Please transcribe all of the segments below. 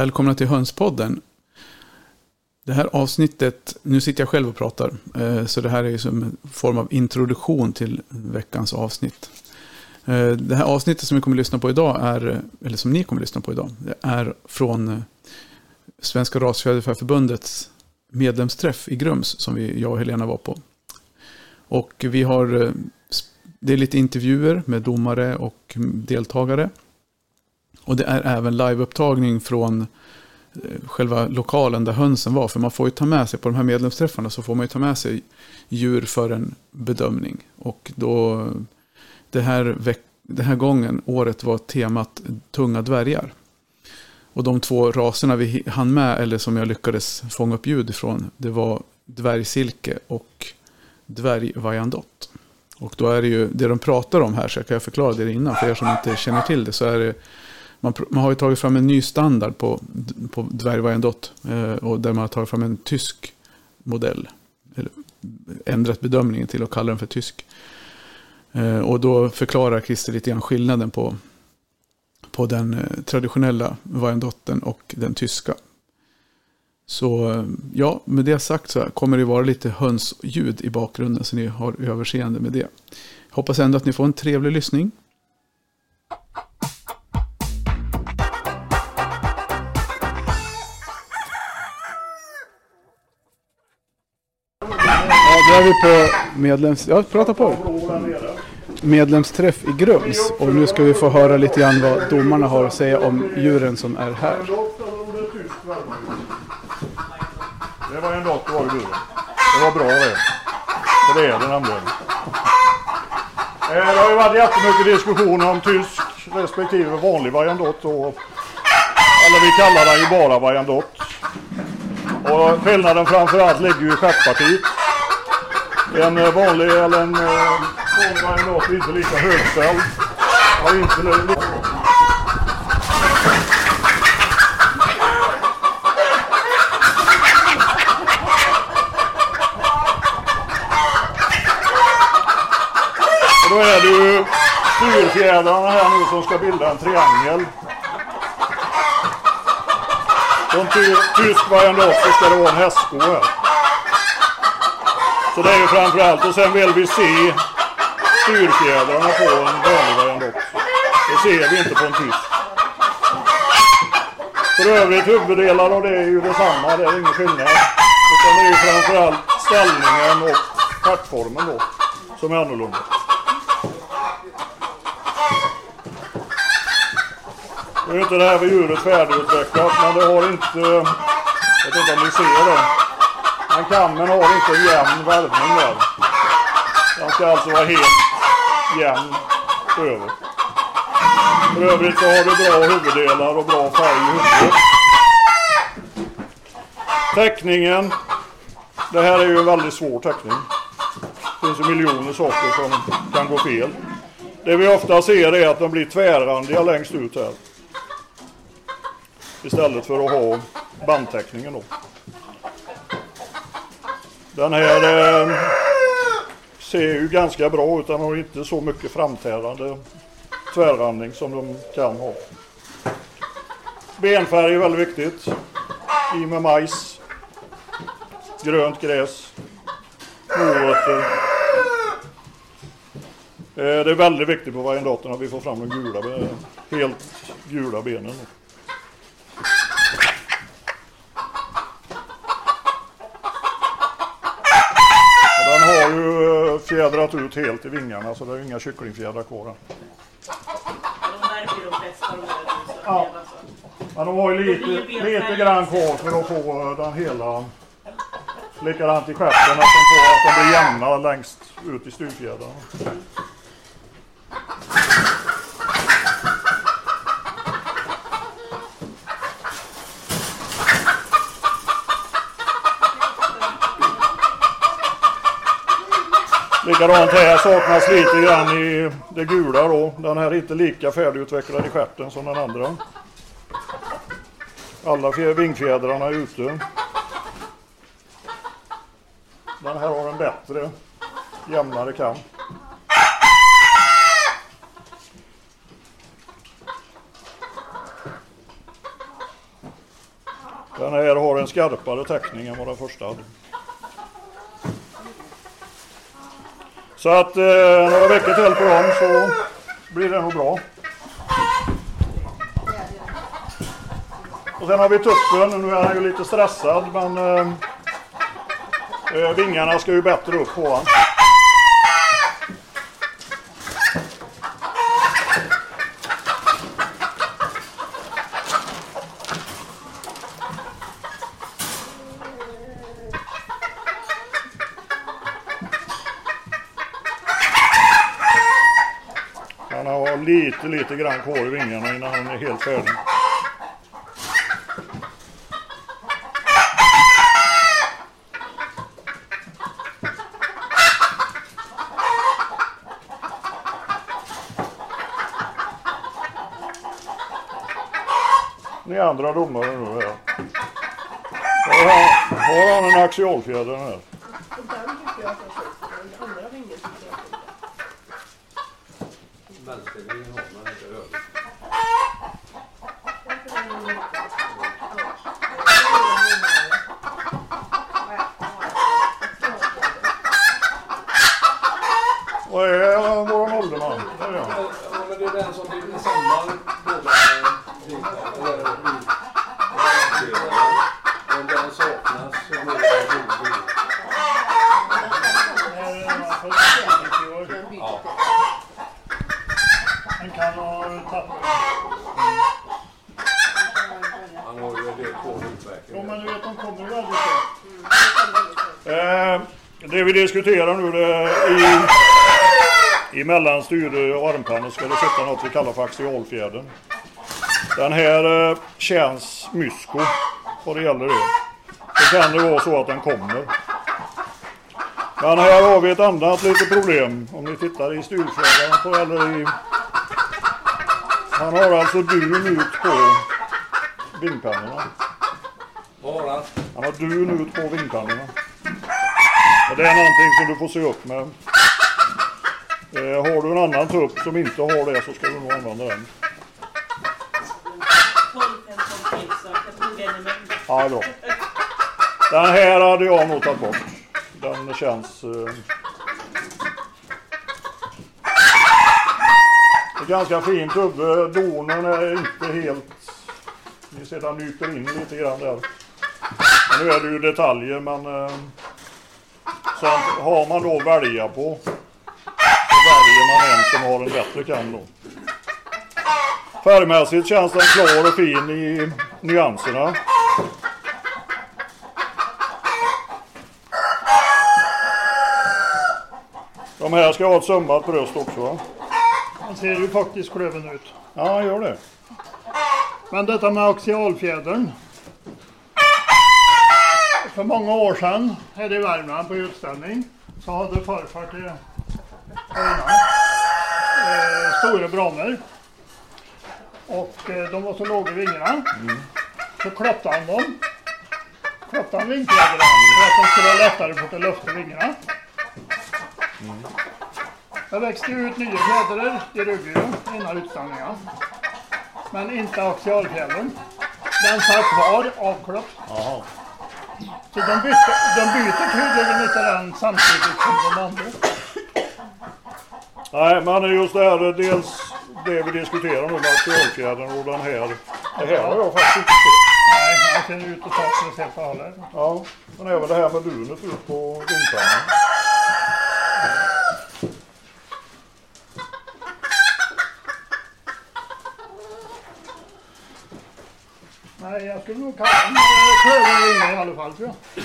Välkomna till Hönspodden. Det här avsnittet, nu sitter jag själv och pratar, eh, så det här är som en form av introduktion till veckans avsnitt. Eh, det här avsnittet som vi kommer att lyssna på idag är, eller som ni kommer att lyssna på idag, det är från eh, Svenska Rasfjäderfäförbundets medlemsträff i Grums som vi, jag och Helena var på. Och vi har, det är lite intervjuer med domare och deltagare. Och det är även liveupptagning från eh, själva lokalen där hönsen var. För man får ju ta med sig, på de här medlemsträffarna så får man ju ta med sig djur för en bedömning. Och då, det här, den här gången, året var temat tunga dvärgar. Och de två raserna vi hann med, eller som jag lyckades fånga upp ljud ifrån, det var dvärgsilke och dvärgvajandott. Och då är det ju, det de pratar om här, så jag kan förklara det innan, för er som inte känner till det, så är det man, man, har ju tagit fram en ny standard på, på dvärgvajandott. Eh, och där man har tagit fram en tysk modell. Eller ändrat bedömningen till att kalla den för tysk. Eh, och då förklarar Christer lite grann skillnaden på, på den eh, traditionella vajandotten och den tyska. Så eh, ja, med det sagt så kommer det vara lite hönsljud i bakgrunden så ni har överseende med det. Hoppas ändå att ni får en trevlig lyssning. Då är vi på medlems... Ja, prata på. Medlemsträff i Grums. Och nu ska vi få höra lite grann vad domarna har att säga om djuren som är här. Det var en dotter var det du. Det var bra det. För det är den nämligen. Eh, det har ju varit jättemycket diskussioner om tysk respektive vanlig Wyandotte. Eller vi kallar den ju bara Wyandotte. Och skillnaden framförallt ligger ju i stjärtpartiet. En vanlig eller en eh, eh låter inte lika högställd. Har inte lika... då är det ju styrfjädrarna här nu som ska bilda en triangel. Som tysk variant så ska det vara en hästsko här. Så det är ju framförallt. Och sen vill vi se styrfjädrarna på en vanlig variant också. Det ser vi inte på en tysk. För övrigt huvuddelar av det är ju detsamma. Det är ingen skillnad. Utan det är ju framförallt ställningen och stjärtformen då. Som är annorlunda. Nu är inte det här med djuret färdigutvecklat men det har inte... Jag vet inte om ni ser det. Men kammen har inte en jämn värmning där. Den ska alltså vara helt jämn över. För övrigt så har du bra huvuddelar och bra färg i huvudet. Täckningen. Det här är ju en väldigt svår täckning. Det finns ju miljoner saker som kan gå fel. Det vi ofta ser är att de blir tvärrandiga längst ut här. Istället för att ha bandtäckningen då. Den här eh, ser ju ganska bra ut. Den har inte så mycket framträdande tvärrandning som de kan ha. Benfärg är väldigt viktigt. I med majs. Grönt gräs. Morötter. Eh, det är väldigt viktigt på variandatorn att vi får fram de gula, helt gula benen. Fjädrat ut helt i vingarna så det är inga kycklingfjädrar kvar än. Ja. Men de har ju lite, lite grann kvar för att få den hela likadant i stjärten att de, får, att de blir jämna längst ut i styrfjädrarna. Likadant här saknas lite grann i det gula då. Den här är inte lika färdigutvecklad i stjärten som den andra. Alla vingfjädrarna är ute. Den här har en bättre, jämnare kam. Den här har en skarpare täckning än vad den första hade. Så att eh, några veckor till på dem så blir det nog bra. Och sen har vi tuppen. Nu är han ju lite stressad men eh, eh vingarna ska ju bättre upp på honom. Han har lite, lite grann kvar i vingarna innan han är helt färdig. Ni andra domare nu här. Har han, har han en axialfjäder här? Vänstervingen har man inte höger. Vad är våran ålderman? Det är han. Ja, men det är den som vill samla båda bilar. Eller bil. Om den saknas så blir det en bil. Ja. Han kan ha tappat. Han har ju en del kvar i utverken. men du vet, de kommer väldigt eh, Det vi diskuterar nu det i, mellan styre och armpannor ska det sitta något vi kallar för axialfjädern. Den här eh, känns mysko vad det gäller det. Så kan det vara så att den kommer. Men här har vi ett annat litet problem. Om ni tittar i styrfjädern på eller i... Han har alltså dun ut på vingpannorna. Vad har han? Han har dun ut på vingpannorna. Och det är någonting som du får se upp med. Eh, har du en annan tupp som inte har det så ska du nog använda den. den. Ja, bra. Den här hade jag nog tagit bort. Den känns... Eh... Det är ganska fin tubbe. Donen är inte helt... Ni ser den nyper in lite grann där. Men nu är det ju detaljer men... Eh... Sånt har man då att välja på. Så väljer man en som har en bättre kam då. Färgmässigt känns den klar och fin i nyanserna. De här ska ha ett sömmat bröst också va? Han ser ju faktiskt klöven ut. Ja, gör det. Men detta med axialfjädern. För många år sedan här i Värmland på utställning så hade farfar till Einar eh, stora bramer. Och eh, de var så låga i vingarna. Så klappte han dem. Klappte han vingfjädrarna för att de skulle vara lättare för att lufta vingarna. Det växte ut nya fjädrar i ryggen innan utställningen. Men inte axialfjädern. Den satt kvar avklippt. Så de, bytte, de byter tydligen inte den samtidigt som de andra. Nej, men just det här, dels det vi diskuterar nu med axialfjädern och den här. Det här har jag faktiskt inte sett. Nej, han ser ut att ta sig helt och hållet. Ja, men även det här med dunet ut på vindpannan. Nej, jag skulle nog kalla den eh, klövervinge i alla fall tror jag.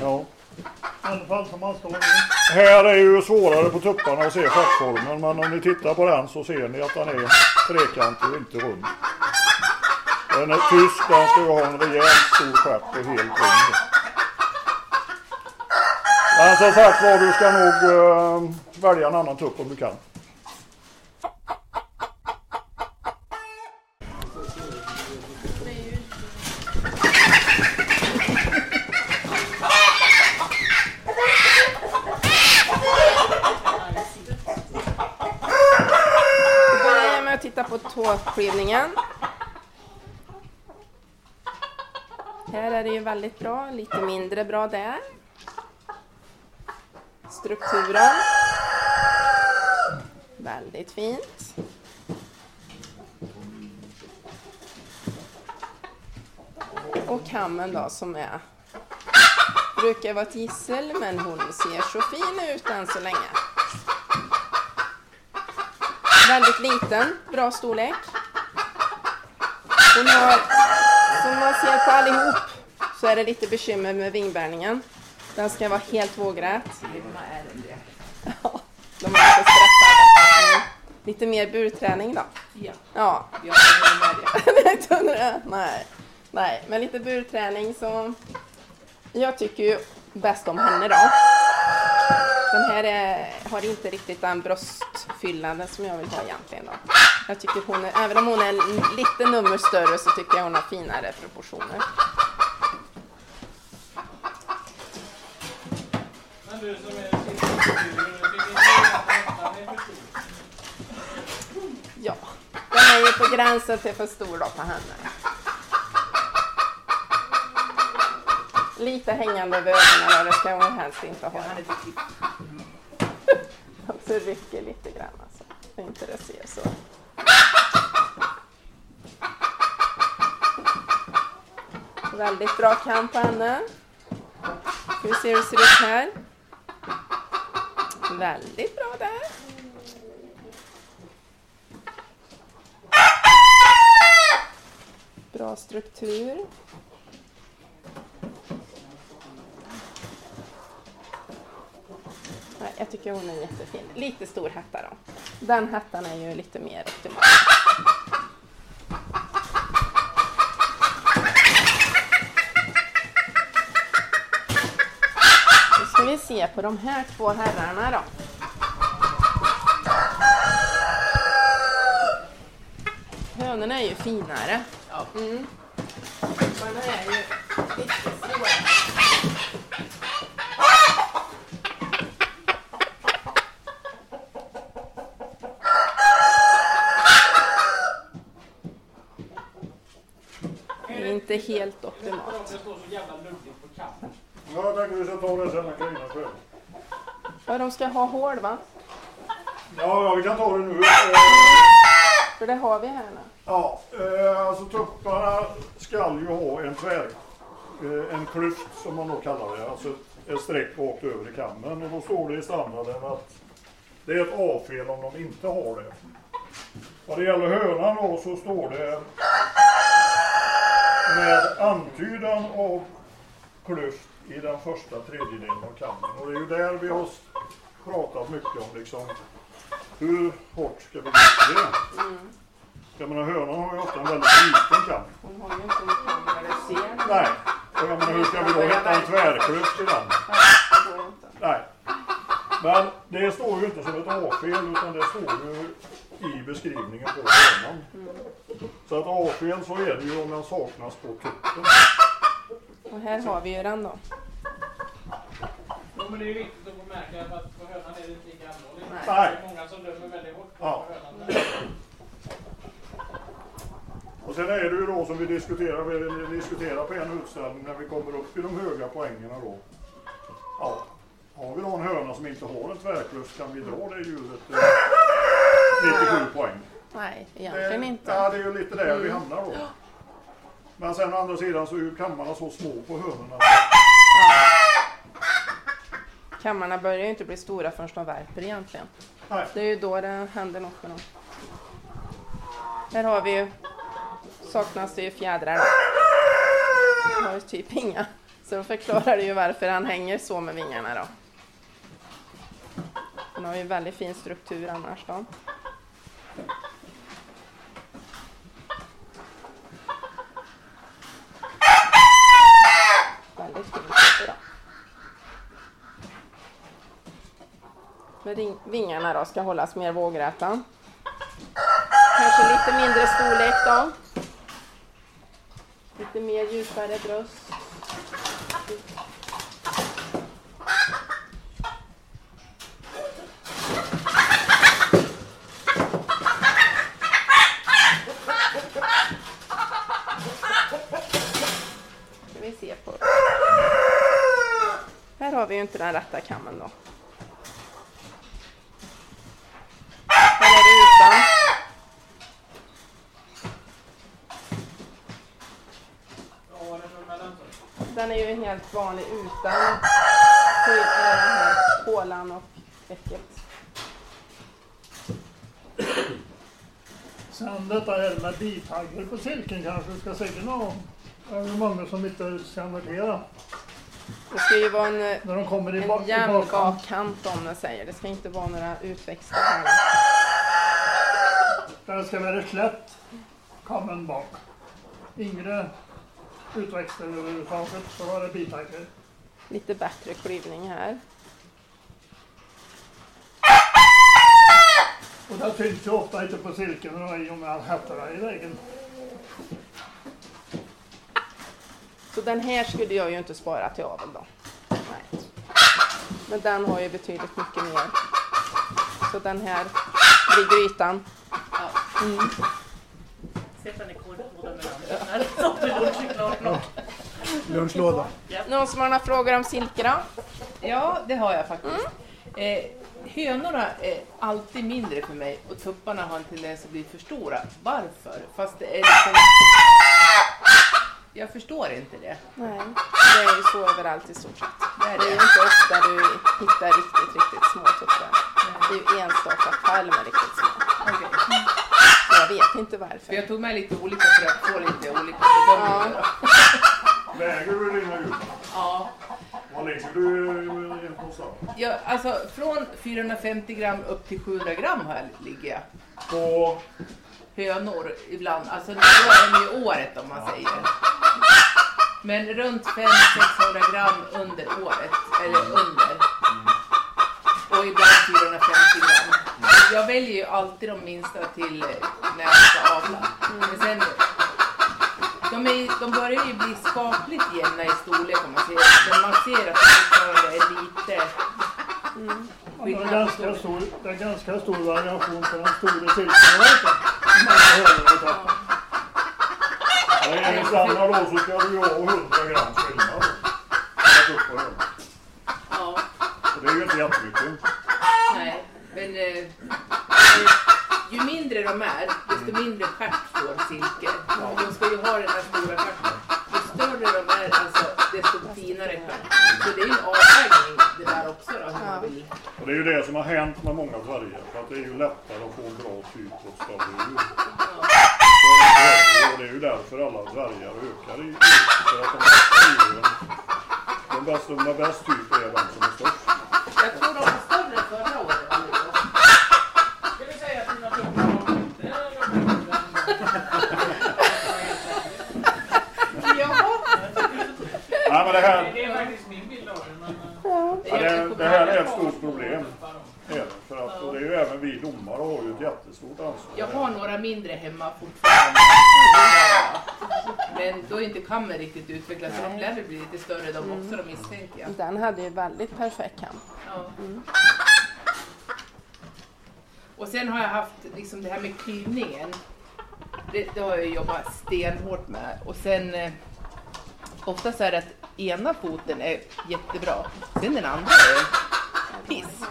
Ja. I alla fall som han står nu. Här är ju svårare på tupparna att se schackformen men om ni tittar på den så ser ni att den är trekantig och inte rund. Den är tysk, den ska ju ha en rejält stor stjärt och helt rund. Men som sagt var, du ska nog eh, välja en annan tupp om du kan. Vi börjar med att titta på. Här är är det ju väldigt bra, lite mindre bra där. Strukturen. Väldigt fint. Och kammen då som är brukar vara ett gissel men hon ser så fin ut än så länge. Väldigt liten, bra storlek. Hon har, som man ser på allihop, så är det lite bekymmer med vingbärningen. Den ska vara helt vågrät. Ja, de är lite stressade. Mm. Lite mer burträning då. Ja, Ja, jag håller med nej, nej, men lite burträning så. Jag tycker ju bäst om henne då. Den här är, har inte riktigt den bröstfyllnaden som jag vill ha egentligen då. Jag tycker hon är, även om hon är lite nummer större så tycker jag hon har finare proportioner. Ja, den är ju på gränsen till för stor då på henne. Lite hängande över ögonen och det ska hon helst inte ha. Det rycker lite grann alltså. Inte det ser så. Väldigt bra kamp på henne. Ska vi se hur det ser ut här. Väldigt bra där. Bra struktur. Jag tycker hon är jättefin. Lite stor hätta då. Den hättan är ju lite mer optimal. Nu ska vi se på de här två herrarna då. Hönorna är ju finare. Mm. Tupparna är ju. Det är inte helt optimalt. Ja, jag tänkte vi ska ta det sen Carina är färdig. Ja, de ska ha hål va? Ja, ja, vi kan ta det nu. För det har vi här nu. Ja, eh, alltså tupparna ska ju ha en tvär, eh, en klyft som man då kallar det, alltså ett streck rakt över i kammen. Och då står det i standarden att det är ett A-fel om de inte har det. Vad det gäller hönan då så står det med antydan av klyft i den första tredjedelen av kammen. Och det är ju där vi har pratat mycket om liksom hur hårt ska vi gå det? Jag menar hönan har ju ofta en väldigt liten kam. Hon har ju inte en kam där det ser. Nej, och jag menar hur ska vi då hitta en tvärklyft i den? Det går inte. Nej. Men det står ju inte som ett A-fel utan det står ju i beskrivningen på hönan. Så att A-fel så är det ju om den saknas på tuppen. Och här har vi ju den då. Jo, men det är ju viktigt att få märka att på hönan är det inte lika allvarligt. Nej. Det är många som dömer väldigt hårt på Ja. hönan. Och sen är det ju då som vi diskuterar, vi diskuterar på en utställning när vi kommer upp i de höga poängerna då. Ja, har vi då en höna som inte har en tvärklyft kan vi dra det djuret eh, 97 poäng. Nej, egentligen Det- inte. Ja, det är ju lite där vi hamnar då. Men sen å andra sidan så är ju kammarna så små på hönorna. Kammarna börjar ju inte bli stora förrän de värper egentligen. Nej. Det är ju då det händer något med dem. Här har vi ju, saknas det ju fjädrar. Jag har ju typ inga. Så då förklarar det ju varför han hänger så med vingarna då. Han har ju väldigt fin struktur annars då. Väldigt fin struktur då. Vingarna då ska hållas mer vågräta. Kanske lite mindre storlek då. Lite mer djupare bröst. Ska vi se här har vi ju inte den rätta kammen då. Här är det utan. Ja, var det någon mellan så? Den är ju helt vanlig utan hålan och däcket. Sen detta här med bitaggar på silken kanske du ska säga något om. Det är många som inte känner till det. Det ska ju vara en, eh, När de kommer i, en jämn bakkant. om man säger. Det ska inte vara några utväxter här. Den ska vara slätt, kammen bak. Inga utväxter överhuvudtaget. Så var det bitaggar. Lite bättre klyvning här. Och det syns ju ofta inte på silken och i och med att hättarna i vägen. Så den här skulle jag ju inte spara till avel då. Nej. Men den har ju betydligt mycket mer. Så den här blir grytan. Stefan är kodlåda med namnet. Här står det lunch klart nog. Lunchlåda. Någon som har några frågor om silke då? Ja, det har jag faktiskt. Eh, hönorna är alltid mindre för mig och tupparna har en tendens att bli för stora. Varför? Fast det är liksom... Jag förstår inte det. Nej, det är ju så överallt i stort sett. Det är Det är ju inte ofta du hittar riktigt, riktigt små tuppar. Det är ju enstaka fall med riktigt små. Jag vet inte För varför. jag tog med lite olika för att få lite olika bedömningar. Väger du dina djur? Ja. Var ligger du någonstans? Ja, alltså från 450 gram upp till 700 gram här ligger jag. På... hönor ibland. Alltså då är de ju året om man säger. Men runt 500-600 gram under året, eller under. Och ibland 450 gram. Jag väljer ju alltid de minsta till eh, när jag ska avla. Men sen, de, är, de börjar ju bli skapligt jämna i storlek om man ser. Men man ser att det fortfarande är lite Och Det är, ganska stor, det är ganska stor variation på den stora tappar. Ja, enligt standard då så ska du ju ha 100 gram skillnad. Ja, Och det är ju inte jättemycket. nej. Men eh, ju mindre de är, desto mindre stjärt får silke. De ska ju ha den här stora stjärten. Ju större de är, alltså, desto finare stjärt. Så det är ju en avvägning det där också då, hur man vill. Och det är ju det som har hänt med många dvärgar. För att det är ju lättare att få en bra typ ett större djur. Och det är ju därför alla dvärgar ökar i vikt. För att de bästa djuren, de bästa bäst typ är de som är störst. Jättestort ansvar. Jag har några mindre hemma fortfarande. Men då är inte kammen riktigt utvecklad så de lär väl bli lite större de också då misstänker jag. Den hade ju väldigt perfekt kam. Ja. Och sen har jag haft liksom det här med klyvningen. Det, det har jag jobbat stenhårt med. Och sen eh, oftast är det att ena foten är jättebra, sen den andra är piss.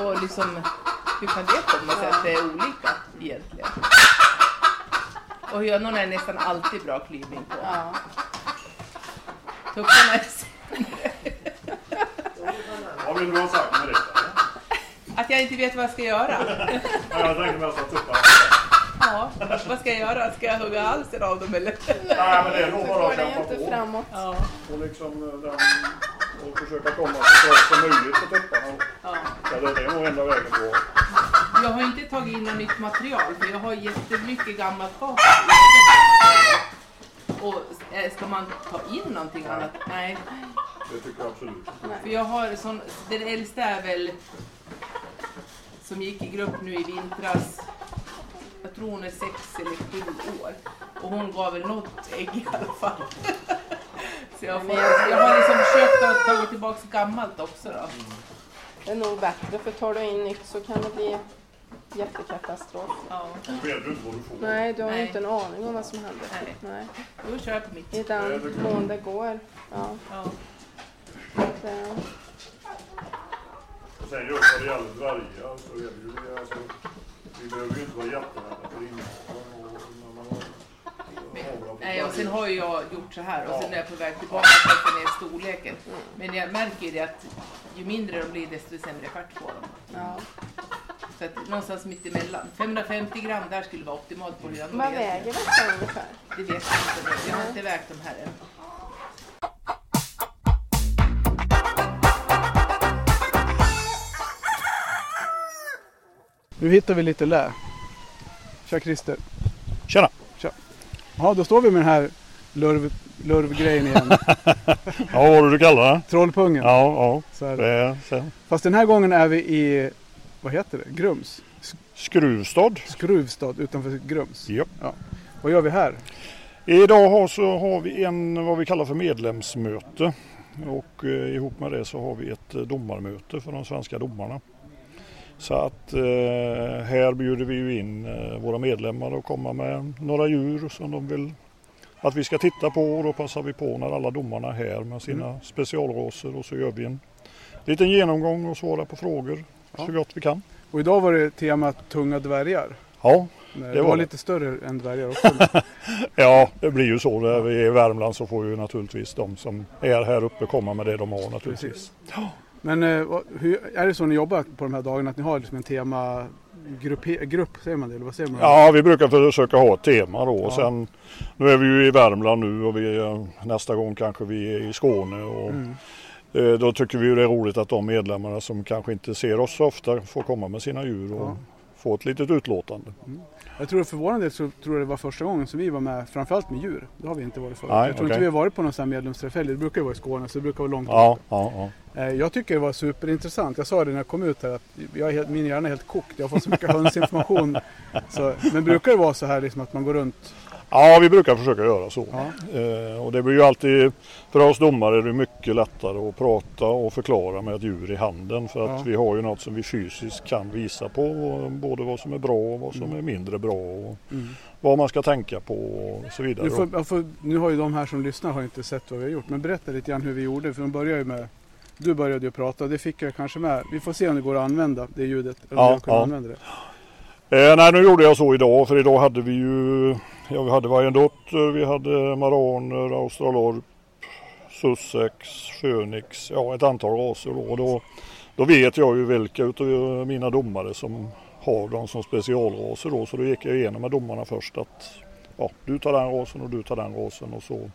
Och liksom, hur kan det komma sig att det är olika egentligen? Och hönorna är nästan alltid bra klyvning på. Ja. Tupparna är Vad vill du ha sagt med det? Att jag inte vet vad jag ska göra. Ja, jag tänkte mest att tupparna. Ja, vad ska jag göra? Ska jag hugga halsen av dem eller? Nej men det är nog bara att kämpa på. framåt. Ja, Och liksom eh, den, och försöka komma så bra som möjligt på tupparna. ja. Ja, det är nog enda vägen på. Jag har inte tagit in något nytt material för jag har jättemycket gammalt bak. Och eh, ska man ta in någonting annat? Nej, Det tycker jag absolut. för jag har sån, den äldsta är väl som gick i grupp nu i vintras. Jag tror hon är sex eller sju år. Och hon gav väl något ägg i alla fall. Så jag, får, jag har liksom försökt att ta tillbaka gammalt också då. Det är nog bättre för tar du in nytt så kan det bli jättekatastrof. Ja. Nej, du har ju Nej. inte en aning om vad som händer. Nej. Nej. då kör jag på mitt. I den mån det går. Ja. Ja. det, Och sen just vad det gäller dvärgar så är det ju det, alltså, vi behöver ju inte vara jätterädda för insekter. och när man har- har Nej, och sen har ju jag gjort så här och sen är jag på väg tillbaka för att få ner storleken. Men jag märker ju det att ju mindre de blir desto sämre fart får de. ja. Så att någonstans mitt emellan. 550 gram där skulle vara optimalt på hyllan. Vad väger det ungefär? Det vet jag inte. Jag har inte vägt de här än. Nu hittar vi lite lä. Tja Christer. Tjena! Ja, då står vi med den här lurv, lurvgrejen igen. Ja, vad var det du kallar det? Trollpungen. Ja, ja. Det. Fast den här gången är vi i, vad heter det? Grums? Skruvstad. Skruvstad utanför Grums. Ja. Vad gör vi här? Idag har, så har vi en vad vi kallar för medlemsmöte. Och eh, ihop med det så har vi ett eh, domarmöte för de svenska domarna. Så att eh, här bjuder vi ju in eh, våra medlemmar att komma med några djur som de vill att vi ska titta på och då passar vi på när alla domarna är här med sina specialraser och så gör vi en liten genomgång och svarar på frågor Ja. så gott vi kan. Och idag var det temat tunga dvärgar. Ja, Det, var var det. lite större än dvärgar också. Ja, det blir ju så. När vi är i Värmland så får ju naturligtvis de som är här uppe komma med det de har naturligtvis. Men eh, hur, är det så ni jobbar på de här dagarna att ni har liksom en temagrupp, grupp, säger man det? Eller vad säger man? Ja, vi brukar försöka ha ett tema då. Ja. Och sen, nu är vi ju i Värmland nu och vi, är- nästa gång kanske vi är i Skåne. Och, Mm. eh, Då tycker vi det är roligt att de medlemmarna som kanske inte ser oss så ofta får komma med sina djur och Ja. få ett litet utlåtande. Jag tror för vår del så tror jag det var första gången som vi var med, framförallt med djur. Det har vi inte varit förut. Nej, jag tror okej. inte vi har varit på någon sån här medlemsträff heller. Det brukar ju vara i Skåne så det brukar vara långt Ja, ja, ja. Eh, Jag tycker det var superintressant. Jag sa det när jag kom ut här att jag är helt, min hjärna är helt kokt. Jag har fått så mycket hönsinformation. Så, men brukar det vara så här liksom att man går runt? Ja, vi brukar försöka göra så. Ja. Eh, och det blir ju alltid, för oss domare är det mycket lättare att prata och förklara med ett djur i handen. För att Ja. vi har ju något som vi fysiskt kan visa på. Både vad som är bra och vad som är mindre bra. Och Mm. vad man ska tänka på och så vidare. Nu, får, får, nu har ju de här som lyssnar har inte sett vad vi har gjort. Men berätta lite grann hur vi gjorde. För de började ju med du började ju prata, det fick jag kanske med. Vi får se om det går att använda det ljudet. Om Ja, jag kan ja. använda det. Eh, nej, nu gjorde jag så idag för idag hade vi ju ja, vi hade Vajendotter, vi hade Maraner, Australorp, Sussex, Phoenix, ja ett antal raser då. Och då. Då vet jag ju vilka utav mina domare som har dem som specialraser då. Så då gick jag igenom med domarna först att ja, du tar den rasen och du tar den rasen och så,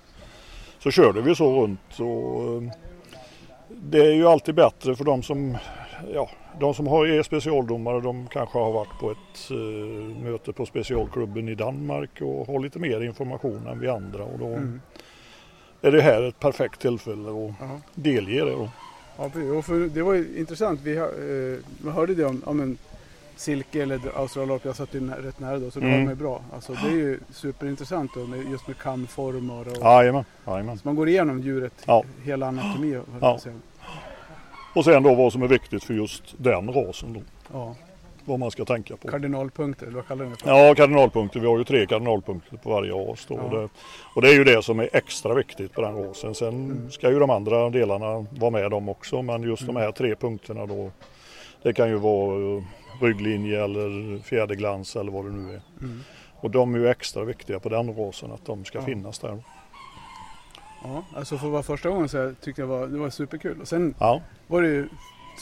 så körde vi så runt. Och, eh, det är ju alltid bättre för de som ja, de som har, är specialdomare de kanske har varit på ett eh, möte på specialklubben i Danmark och har lite mer information än vi andra. Och då Mm. är det här ett perfekt tillfälle att Ja. delge det. Då. Ja, för, det var ju intressant. Vi, eh, hörde det om, om en silke eller australorp. Jag satt ju rätt nära då så det Mm. var ju bra. Alltså, det är ju superintressant då, med, just med kamformer och Jajamän, jajamän. så man går igenom djuret, Ja. hela anatomi. höll jag Ja. Och sen då vad som är viktigt för just den rasen då. ja. Vad man ska tänka på. Kardinalpunkter, eller vad kallar ni det för? Ja, kardinalpunkter. Vi har ju tre kardinalpunkter på varje ras. Då. Ja. Och, det, och det är ju det som är extra viktigt på den rasen. Sen Mm. ska ju de andra delarna vara med dem också. Men just Mm. de här tre punkterna då. Det kan ju vara eh, rygglinje eller fjäderglans eller vad det nu är. Mm. Och de är ju extra viktiga på den rasen att de ska Ja. finnas där. Ja, alltså för att vara första gången så jag tyckte jag var, det var superkul. Och sen Ja, var det ju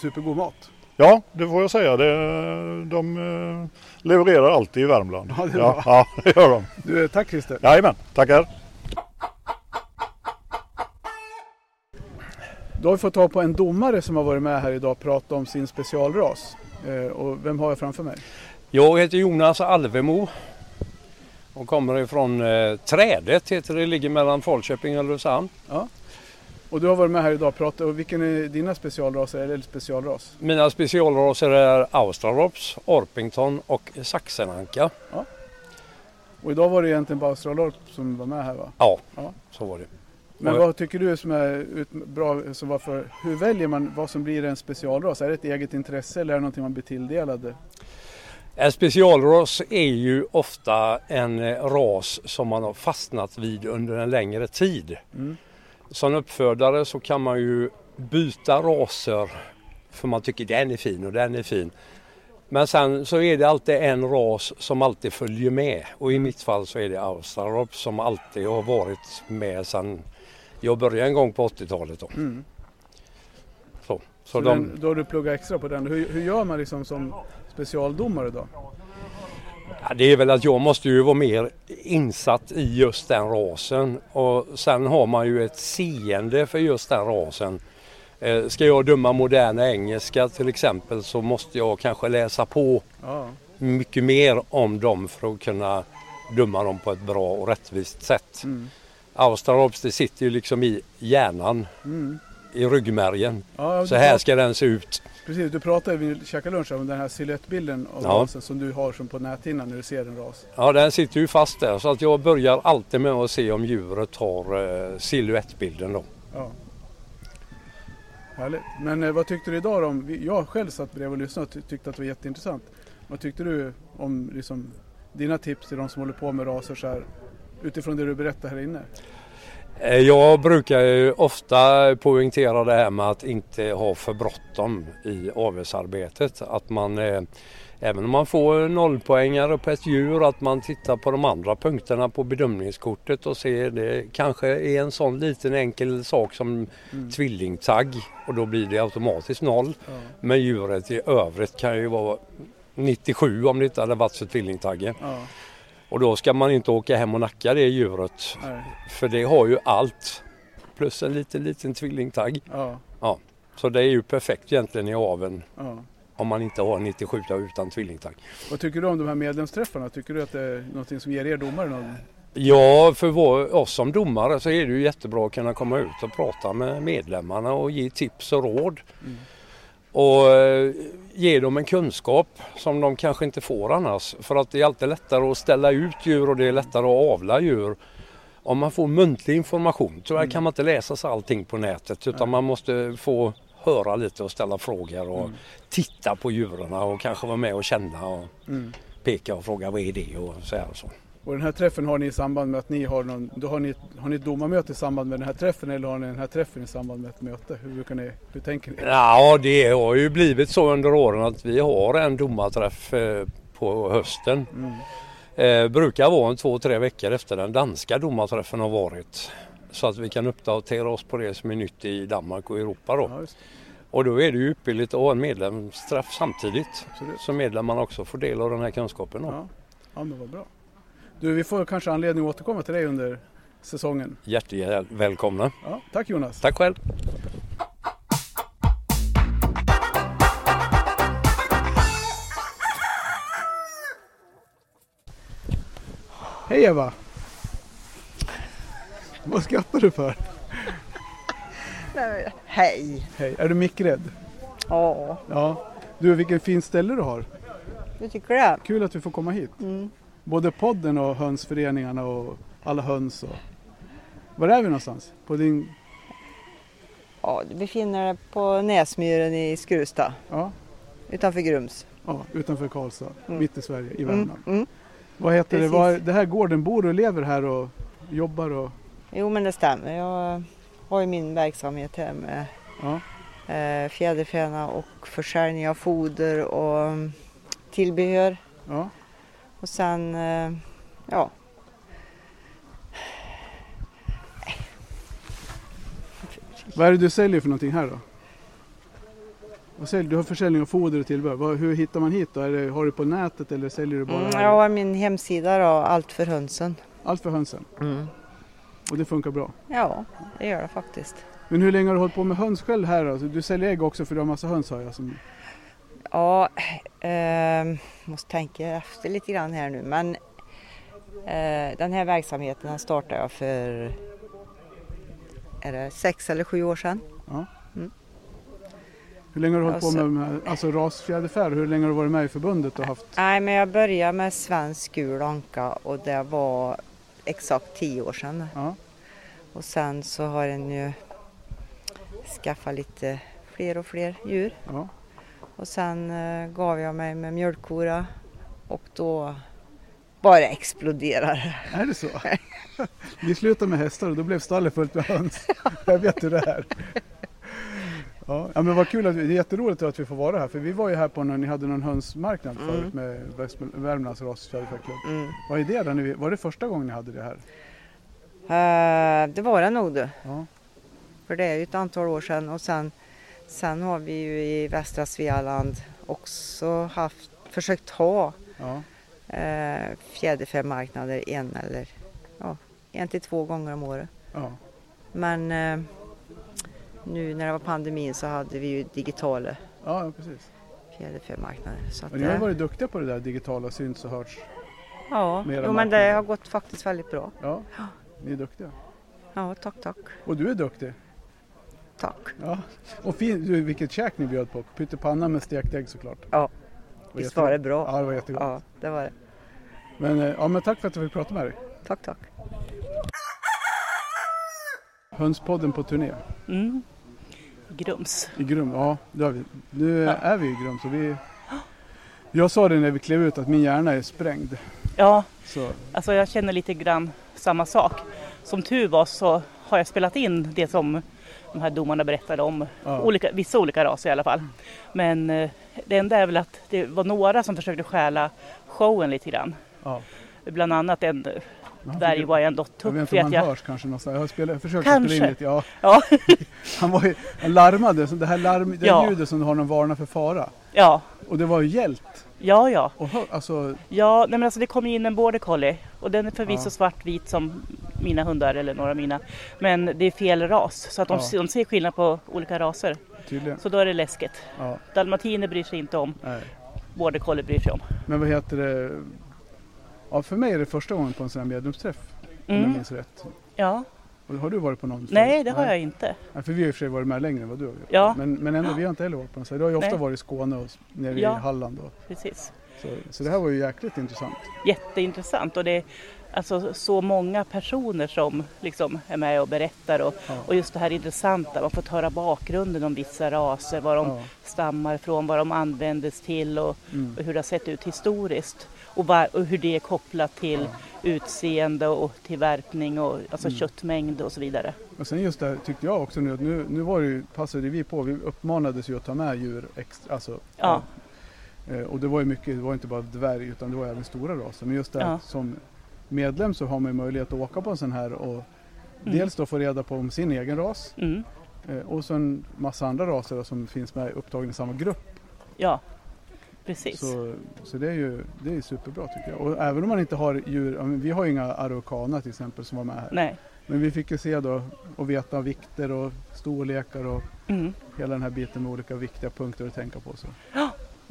supergod mat. ja det får jag säga. Det, de eh, levererar alltid i Värmland. Ja, det ja, ja, det gör de. Du, eh, tack Christer. Jajamän, tackar. Då har vi fått ta på en domare som har varit med här idag och pratat om sin specialras. Eh, och vem har jag framför mig? Jag heter Jonas Alvemo och kommer ifrån eh, Trädet heter det, ligger mellan Falköping och Ulricehamn. Och du har varit med här idag och pratat. Och vilken är dina specialraser eller specialras? Mina specialraser är Australops, Orpington och Saxenanka. Och idag var det egentligen bara Australorp som var med här va? Ja, Ja. så var det. Men Och- vad tycker du som är bra? Som varför, hur väljer man vad som blir en specialras? Är det ett eget intresse eller är det någonting man blir tilldelad? En specialras är ju ofta en eh, ras som man har fastnat vid under en längre tid. Mm. Som uppfödare så kan man ju byta raser för man tycker den är fin och den är fin. Men sen så är det alltid en ras som alltid följer med och i mitt fall så är det Australorp som alltid har varit med sedan jag började en gång på 80-talet. Då. Mm. Så, så Så de, den, då har du pluggat extra på den. Hur, hur gör man liksom som specialdomare då? ja, det är väl att jag måste ju vara mer insatt i just den rasen och sen har man ju ett seende för just den rasen. Eh, Ska jag döma moderna engelska till exempel så måste jag kanske läsa på Ja, mycket mer om dem för att kunna döma dem på ett bra och rättvist sätt. mm. Australops det sitter ju liksom i hjärnan, Mm. i ryggmärgen. Ja, Så här ska den se ut. Precis, du pratade vid käka lunch om den här siluettbilden av Ja. rasen som du har som på näthinnan när du ser en ras. Ja, den sitter ju fast där så att jag börjar alltid med att se om djuret har eh, silhuettbilden då. Ja. Härligt. Men eh, vad tyckte du idag då om, vi- jag själv satt bredvid och lyssnade och ty- tyckte att det var jätteintressant. Vad tyckte du om liksom, dina tips till de som håller på med raser så här utifrån det du berättade här inne? Eh, Jag brukar ju ofta poängtera det här med att inte ha för bråttom i avelsarbetet. Att man, eh, även om man får nollpoängare på ett djur, att man tittar på de andra punkterna på bedömningskortet och ser det kanske är en sån liten enkel sak som Mm. tvillingtagg och då blir det automatiskt noll. Ja. Men djuret i övrigt kan ju vara 97 om det inte hade varit för tvillingtagge. Ja, Och då ska man inte åka hem och nacka det djuret nej, för det har ju allt. Plus en liten, liten tvillingtagg. ja, Så det är ju perfekt egentligen i aveln ja. om man inte har 97 utan tvillingtagg. Vad tycker du om de här medlemsträffarna? Tycker du att det är någonting som ger er domare någon? Ja, för vår, oss som domare så är det ju jättebra att kunna komma ut och prata med medlemmarna och ge tips och råd. Mm. Och eh, ge dem en kunskap som de kanske inte får annars. För att det är alltid lättare att ställa ut djur och det är lättare att avla djur. Om man får muntlig information, tyvärr Mm. kan man inte läsa sig allting på nätet utan man måste få höra lite och ställa frågor och Mm. titta på djuren och kanske vara med och känna och Mm. peka och fråga vad är det och så här och så. Och den här träffen har ni i samband med att ni har någon, då har ni, har ni ett domarmöte i samband med den här träffen eller har ni den här träffen i samband med ett möte? Hur, brukar ni, hur tänker ni? Ja, det har ju blivit så under åren att vi har en domarträff eh, på hösten. Mm. Eh, brukar vara en två, tre veckor efter den danska domarträffen har varit. Så att vi kan uppdatera oss på det som är nytt i Danmark och Europa då. Ja. Och då är det ju ypperligt att ha en medlemsträff samtidigt. Absolut. Så medlemmarna också får del av den här kunskapen. Då. Ja. ja, men vad bra. Du, vi får kanske anledning att återkomma till dig under säsongen. Hjärtligt välkomna. Ja, tack Jonas. Tack själv. Hej Eva! Vad skrattar du för? Hej! Hej, är du mickrädd? Ja, Ja. Du, vilken fin ställe du har. du tycker det? Kul att vi får komma hit. Mm. Både podden och hönsföreningarna och alla höns. Och... Var är vi någonstans? På din... Ja, du befinner dig på Näsmyren i Skruvsta Ja, utanför Grums. ja utanför Karlstad, Mm. mitt i Sverige, i Mm, Värmland. mm. Vad heter det? Var, det här gården, bor och lever här och jobbar och... Jo, men det stämmer. Jag har ju min verksamhet här med Ja, eh, fjäderfäna och försäljning av foder och mm, tillbehör. ja. Och sen, eh, ja. Vad är det du säljer för någonting här då? Vad säljer? Du har försäljning av foder och tillbehör. Hur hittar man hit då? Det, har du på nätet eller säljer du bara Mm, har min hemsida då, Allt för hönsen. Allt för hönsen. Och det funkar bra. Ja, det gör det faktiskt. Men hur länge har du hållit på med höns själv här då? Du säljer ägg också för du har massa höns har jag. Som... Ja, eh, måste tänka efter lite grann här nu. Men eh, den här verksamheten den startade jag för är det sex eller sju år sedan. Hur länge har du hållit Alltså- på med alltså rasfjäderfär? Hur länge har du varit med i förbundet och haft? Nej, men jag började med svensk gul anka och det var exakt tio år sedan. Ja, Och sen så har en ju skaffat lite fler och fler djur. ja. Och sen eh, gav jag mig med mjölkkora och då bara exploderade det. Är det så? Vi slutade med hästar och då blev stallet fullt med höns. Jag vet hur det är. Ja, men vad kul att det är jätteroligt att vi får vara här för vi var ju här på när ni hade någon hönsmarknad Mm. förut med Värmlands rasfjäderfäklubb. Mm. Vad är det då? Ni- Var det första gången ni hade det här? Eh, det var det nog du. Ja. För det är ju ett antal år sedan och sen, sen har vi ju i västra Svealand också haft, försökt ha Ja. eh, fjäderfämarknader en eller ja, en till två gånger om året. ja. Men eh, nu när det var pandemin så hade vi ju digitala Ja, precis. fjäderfämarknader. Så ni har eh, varit duktiga på det där digitala syns och hörts. ja, jo, men det har gått faktiskt väldigt bra. Ja, ni är duktiga. Ja, tack, tack. Och du är duktig. Tack. Ja. Och fin, du, vilket käk ni bjöd på. Pyttipanna med stekt ägg såklart. Ja, Det visst var det bra? Ja, det var jättegott. Ja, det var det. Men, eh, ja, men tack för att jag fick prata med dig. Tack, tack. Hönspodden på turné Mm. Grums. i Grum. Ja, det har vi. Nu är vi i Grum så vi... Jag sa det när vi klev ut att min hjärna är sprängd. Ja, Så, alltså jag känner lite grann samma sak. Som tur var så har jag spelat in det som de här domarna berättade om. Ja. Olika, vissa olika raser i alla fall. Men eh, det enda är väl att det var några som försökte stjäla showen lite grann. ja. Bland annat en eh, Men han dvärg fick- Wyandotte Jag vet inte om han jag. hörs kanske någonstans. Jag, har spelat, jag försökte Kanske. spela in lite. Ja. Ja, Han, var ju, han larmade, så det här larm, det Ja. ljudet som du har när de varnar för fara. ja, Och det var ju hjält. ja, ja. Och hör, alltså, Ja, nej men alltså det kom ju in en border collie och den är förvisso Ja. svartvit som mina hundar eller några av mina. Men det är fel ras så att de, Ja. de ser skillnad på olika raser. tydligen. Så då är det läskigt. Ja, Dalmatiner bryr sig inte om, nej. border collie bryr sig om. Men vad heter det? Ja, för mig är det första gången på en sån här medlemsträff. Om jag Mm. minns rätt. Ja, Har du varit på någon? nej det har jag inte. Nej, för vi har i och för sig varit med längre än vad du har gjort. Ja. Men, men ändå, vi har inte heller varit på här. Du har ju ofta Nej. varit i Skåne och nere Ja. i Halland. Och, Precis. så, så det här var ju jäkligt intressant. Jätteintressant och det alltså så många personer som liksom är med och berättar och, Ja. och just det här intressanta, man får höra bakgrunden om vissa raser, var de Ja. stammar ifrån, vad de användes till och, Mm. och hur det har sett ut historiskt. Och, var, och hur det är kopplat till utseende och till värpning och alltså Mm. köttmängd och så vidare. Och sen just det här tyckte jag också nu att nu, nu var det ju, passade vi på, vi uppmanades ju att ta med djur extra. Alltså, Ja. Eh, Och det var ju mycket, det var inte bara dvärg utan det var även stora raser. Men just det Ja. som medlem så har man ju möjlighet att åka på en sån här och Mm. dels då få reda på om sin egen ras Mm. eh, och så en massa andra raser som finns med upptagna i samma grupp. Ja, precis. Så, så det är ju det är superbra tycker jag. Och även om man inte har djur, vi har ju inga araukaner till exempel som var med här. Nej. Men vi fick ju se då och veta vikter och storlekar och Mm. hela den här biten med olika viktiga punkter att tänka på. Så.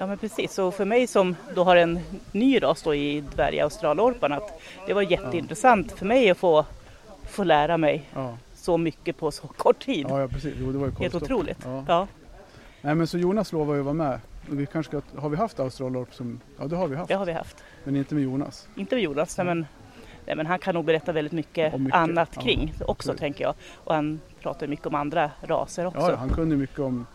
Ja men precis, och för mig som då har en ny ras då i dvärg australorpan att det var jätteintressant för mig att få, få lära mig Ja, så mycket på så kort tid. ja, ja precis. Jo, det var ju Helt otroligt. Ja. Ja. Nej men så Jonas lovar ju att vara med. Vi kanske ska, har vi haft Australorp som, ja det har vi haft. det har vi haft. Men inte med Jonas. Inte med Jonas, nej, men, nej, men han kan nog berätta väldigt mycket, mycket, annat ja, kring också absolut. tänker jag. Och han pratar mycket om andra raser också. Ja, ja, han kunde mycket om,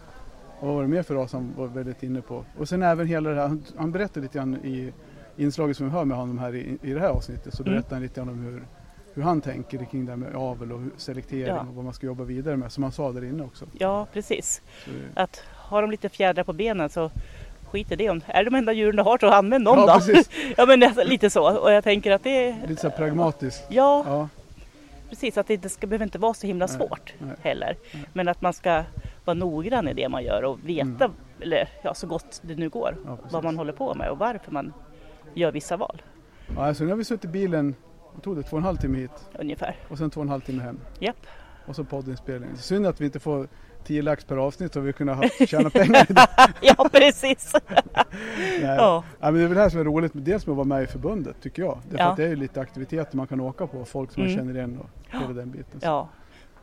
vad var det mer för ras han var väldigt inne på. Och sen även hela det här, han, han berättade lite grann i inslaget som vi hör med honom här i, i det här avsnittet. Så Mm. berättade han lite grann om hur, hur han tänker kring det här med avel och selektering Ja. och vad man ska jobba vidare med. Som han sa där inne också. Ja, precis. Det, Att har de lite fjädrar på benen så skit i det. Om, är det de enda djuren du har så använd dem Ja, då. precis. ja men alltså, lite så. Och jag tänker att det är lite så här pragmatiskt. Ja, Ja, precis. Att det inte ska, behöver inte vara så himla Nej, svårt nej. heller. Men att man ska vara noggrann i det man gör och veta, eller ja, så gott det nu går, Mm. ja vad man håller på med och varför man gör vissa val. Ja, alltså nu har vi suttit i bilen, vad tog det, två och en halv timme hit Ungefär. och sen två och en halv timme hem. Japp. Och så poddinspelning. Synd att vi inte får 10 lax per avsnitt så vi kunde ha tjäna pengar idag. Ja, precis. Nej. ja. Ja, men det är väl det här som är roligt, dels med att vara med i förbundet tycker jag. Därför Ja. att det är lite aktiviteter man kan åka på, folk som man Mm. känner igen och hela den biten. Så. ja.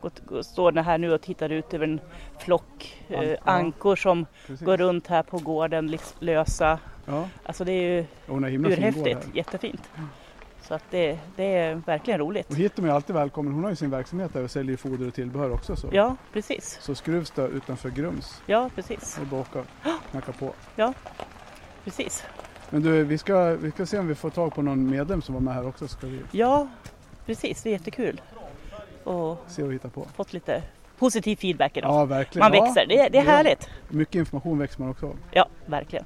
Gått- gå- Står den här nu och tittar ut över en flock eh, Ja. ankor som Precis. går runt här på gården lösa. Ja, Alltså det är ju urhäftigt, jättefint. Så att det, det är verkligen roligt. Och hit är alltid välkommen. Hon har ju sin verksamhet där och säljer foder och tillbehör också. Så, Ja, precis. så Skruvsta utanför Grums. Ja, precis. Det är bara åka och knacka på. Precis. Men du, vi ska, vi ska se om vi får tag på någon medlem som var med här också. Så ska vi Ja, precis. Det är jättekul. Och se och hitta på. fått lite positiv feedback idag. Ja, verkligen. Man Ja, växer, det, det är ja. härligt. Mycket information växer man också av. Ja, verkligen.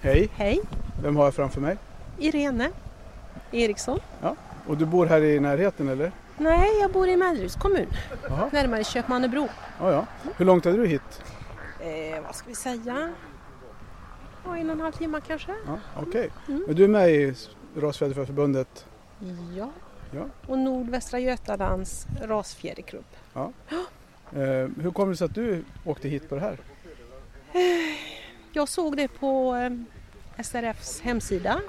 Hej, Hej, vem har jag framför mig? Irene Eriksson. Ja. Och du bor här i närheten eller? Nej, jag bor i Melleruds kommun, Jaha. närmare Köpmannebro. Ja, ja. Hur långt är du hit? Eh, vad ska vi säga? Ja, en och en halv timme kanske? Ja, Okej. Mm. Men du är med i Rasfjäderfäförbundet? Ja. Ja. Och Nordvästra Götalands rasfjäderklubb. Ja. Eh, hur kommer det sig att du åkte hit på det här? Jag såg det på eh, SRFs hemsida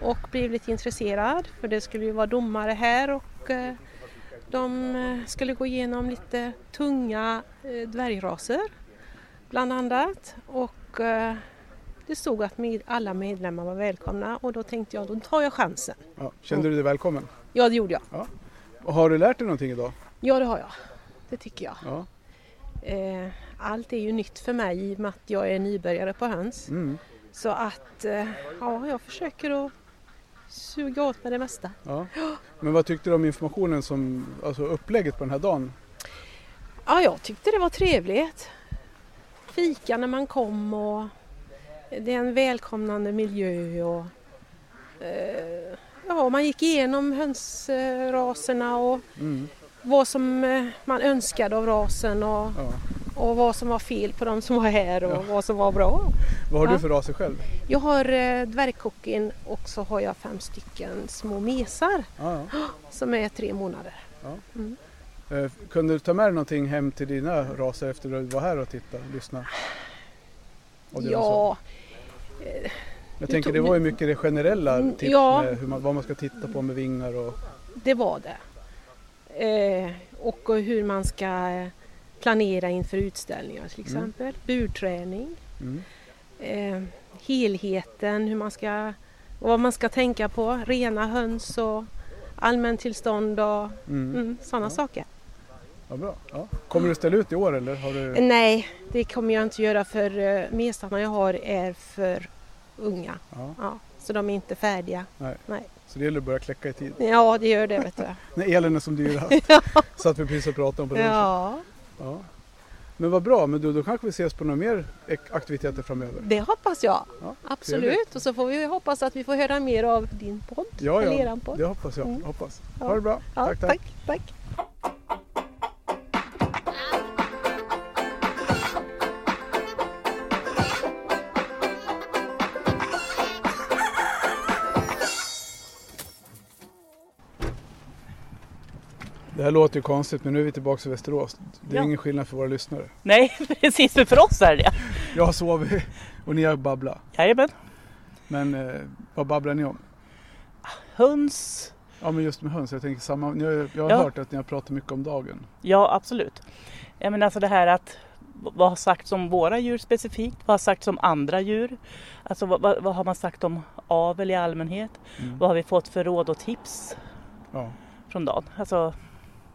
och blev lite intresserad för det skulle ju vara domare här och eh, de eh, skulle gå igenom lite tunga eh, dvärgraser bland annat och eh, det stod att med, alla medlemmar var välkomna och då tänkte jag då tar jag chansen. Ja. Kände du dig välkommen? Ja det gjorde jag. Ja. Och har du lärt dig någonting idag? Ja det har jag. Det tycker jag. Ja. Eh, allt är ju nytt för mig i och med att jag är nybörjare på höns. Mm. Så att eh, ja, jag försöker att suga åt mig det mesta. ja. Men vad tyckte du om informationen som, alltså upplägget på den här dagen? Ja, jag tyckte det var trevligt. Fika när man kom och det är en välkomnande miljö och eh, ja, man gick igenom hönsraserna och Mm. vad som eh, man önskade av rasen och, Ja. och vad som var fel på de som var här och Ja. vad som var bra. Vad har Ja. du för raser själv? Jag har eh, dvärgkocken och så har jag fem stycken små mesar som är tre månader. Eh, kunde du ta med dig någonting hem till dina raser efter att du var här och tittade och lyssnade? Ja, Jag tänker det var ju mycket det generella Mm, tips ja. med hur man, vad man ska titta på med vingar och det var det. Eh, och hur man ska planera inför utställningar till Mm. exempel. Burträning, mm. eh, helheten, hur man ska, vad man ska tänka på, rena höns och allmäntillstånd och Mm. mm, sådana Ja. saker. Ja, bra. Ja. Kommer du ställa ut i år eller? Har du... Nej, det kommer jag inte göra för uh, mesarna jag har är för unga. Ja. Ja, så de är inte färdiga. Nej. Nej. Så det gäller att börja kläcka i tid. Ja, det gör det vet du. När elen är som dyrast. ja. Satt vi precis och pratade om på lunchen. ja, Ja. Men vad bra, men du, då kanske vi ses på några mer aktiviteter framöver. det hoppas jag. Ja, Absolut. trevligt. Och så får vi hoppas att vi får höra mer av din podd. Ja, eller ja, eran podd. det hoppas jag. Mm. Hoppas. Ha det bra. Tack, tack. tack, tack. Det här låter ju konstigt, men nu är vi tillbaka i Västerås. Det är Ja. ingen skillnad för våra lyssnare. Nej, precis. För, för oss är det. Jag har sovit och ni har babblat. Jajamän. Men eh, vad babblar ni om? Höns. Ja, men just med höns. Jag tänker samma. Har, jag har Ja. hört att ni har pratat mycket om dagen. Ja, absolut. Ja, men alltså det här att vad har sagts om våra djur specifikt? Vad har sagts om andra djur? Alltså vad, vad, vad har man sagt om avel i allmänhet? Mm. Vad har vi fått för råd och tips Ja, från dagen? Alltså,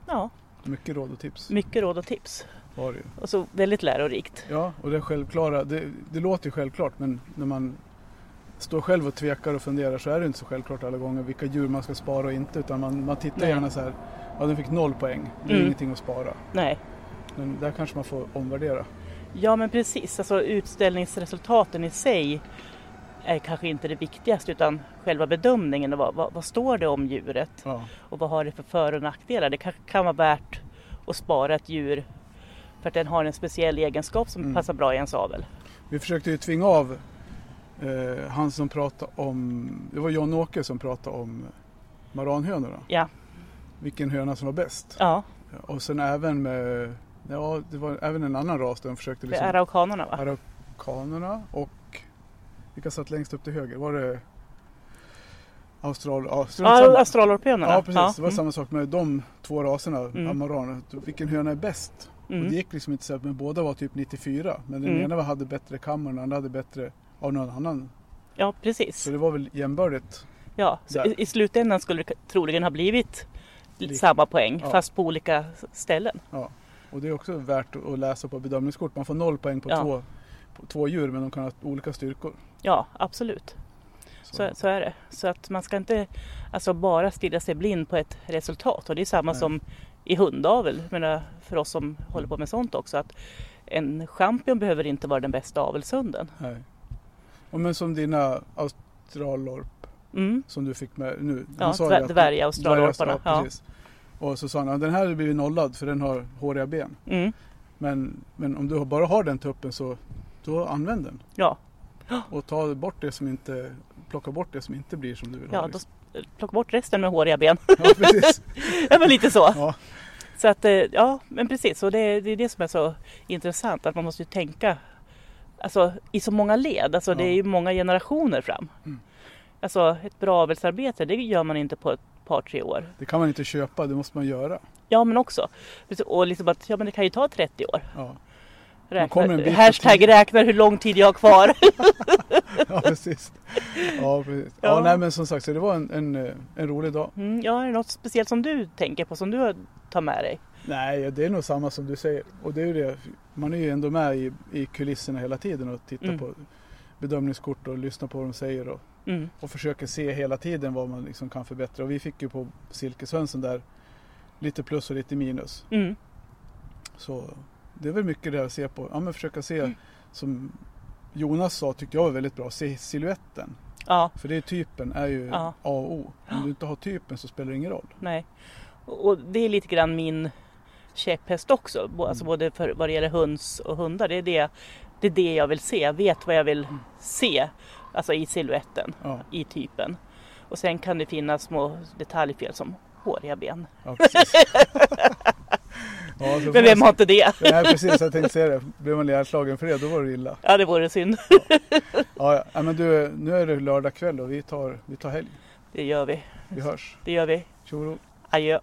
ja, mycket råd och tips mycket råd och tips. var det ju. Och så väldigt lärorikt. Ja, och det självklara. Det, det låter ju självklart, men när man står själv och tvekar och funderar så är det inte så självklart alla gånger vilka djur man ska spara och inte. Utan man, man tittar Nej. gärna så här. Ja, den fick noll poäng. Det är Mm. ingenting att spara. Nej. Men där kanske man får omvärdera. Ja men precis, alltså utställningsresultaten i sig är kanske inte det viktigaste utan själva bedömningen. och Vad, vad, vad står det om djuret Ja, och vad har det för för och nackdelar? Det kanske kan vara värt att spara ett djur för att den har en speciell egenskap som Mm. passar bra i ens avel. vi försökte ju tvinga av eh, han som pratade om, det var John-Åke som pratade om maranhönorna. Ja, Vilken höna som var bäst. ja Och sen även med, ja det var även en annan ras där de försökte det liksom är araukanerna va? Araukanerna och vilka satt längst upp till höger? Var det Austral... Ja, Ja, samma. australorpenerna. ja precis. Det var mm. samma sak med de två raserna, Mm. amaraner. Vilken höna är bäst? Och Mm. det gick liksom inte så att men båda var typ 94. Men den Mm. ena hade bättre kammare och den andra hade bättre av någon annan. Ja, precis. Så det var väl jämbördigt. Ja, så i, i slutändan skulle det troligen ha blivit Lik- samma poäng Ja. fast på olika ställen. Och det är också värt att läsa på bedömningskort. Man får noll poäng på, Ja. två, två djur men de kan ha olika styrkor. Ja, absolut. Så, så är det. Så att man ska inte alltså, bara stirra sig blind på ett resultat. Och det är samma Nej. som i hundavel, menar, för oss som håller på med sånt också. Att en champion behöver inte vara den bästa avelshunden. Nej. Och men som dina australlorp Mm. som du fick med nu. Ja, Han sa ju dvär- att- dvärgaustrallorparna, dvärgaustral- ja. precis. Och så sa han att den här har blivit nollad för den har håriga ben. Mm. Men, men om du bara har den tuppen så då använd den. Ja. Och ta bort det som inte, plocka bort det som inte blir som du vill Ja, ha. liksom. s- plocka bort resten med håriga ben. Ja, precis. ja, men lite så. Ja. Så att, eh, ja, men precis. Och det, är- det är det som är så intressant. Att man måste ju tänka alltså, i så många led. Alltså, Det Ja. är ju många generationer fram. Mm. Alltså ett bra avelsarbete, det gör man inte på ett par, tre år. Det kan man inte köpa, det måste man göra. Ja, men också. Och liksom att, ja men det kan ju ta 30 år. Ja, Räkna, kommer en bit på hashtag räknar hur lång tid jag har kvar. ja precis. Ja, precis. Ja. Ja. nej, men som sagt, så det var en, en, en rolig dag. Mm, ja, är det något speciellt som du tänker på, som du tar med dig? Nej, det är nog samma som du säger. Och det är det, man är ju ändå med i, i kulisserna hela tiden och tittar Mm. på bedömningskort och lyssnar på vad de säger och, Mm. och försöker se hela tiden vad man liksom kan förbättra. Och vi fick ju på silkeshönsen där lite plus och lite minus. Mm. Så det är väl mycket det att se på. Ja, men försöka se Mm. som Jonas sa tyckte jag var väldigt bra, se siluetten. Ja, För det är typen är ju Ja. A och O. Om du inte har typen så spelar det ingen roll. nej. Och det är lite grann min käpphäst också. Alltså Mm. både för vad det gäller höns och hundar. Det är det, det är det jag vill se. Jag vet vad jag vill se. Alltså i siluetten, Ja, i typen. Och sen kan det finnas små detaljfel som håriga ben. ja. ja, Men vem har inte det? Nej precis, jag tänkte säga det. Blev man ihjälslagen för det, då var det illa. Ja, det vore synd. Ja, ja. men du, nu är det lördag kväll och vi tar, vi tar helg. Det gör vi. Vi hörs. Det gör vi. Tjoro! Adjö.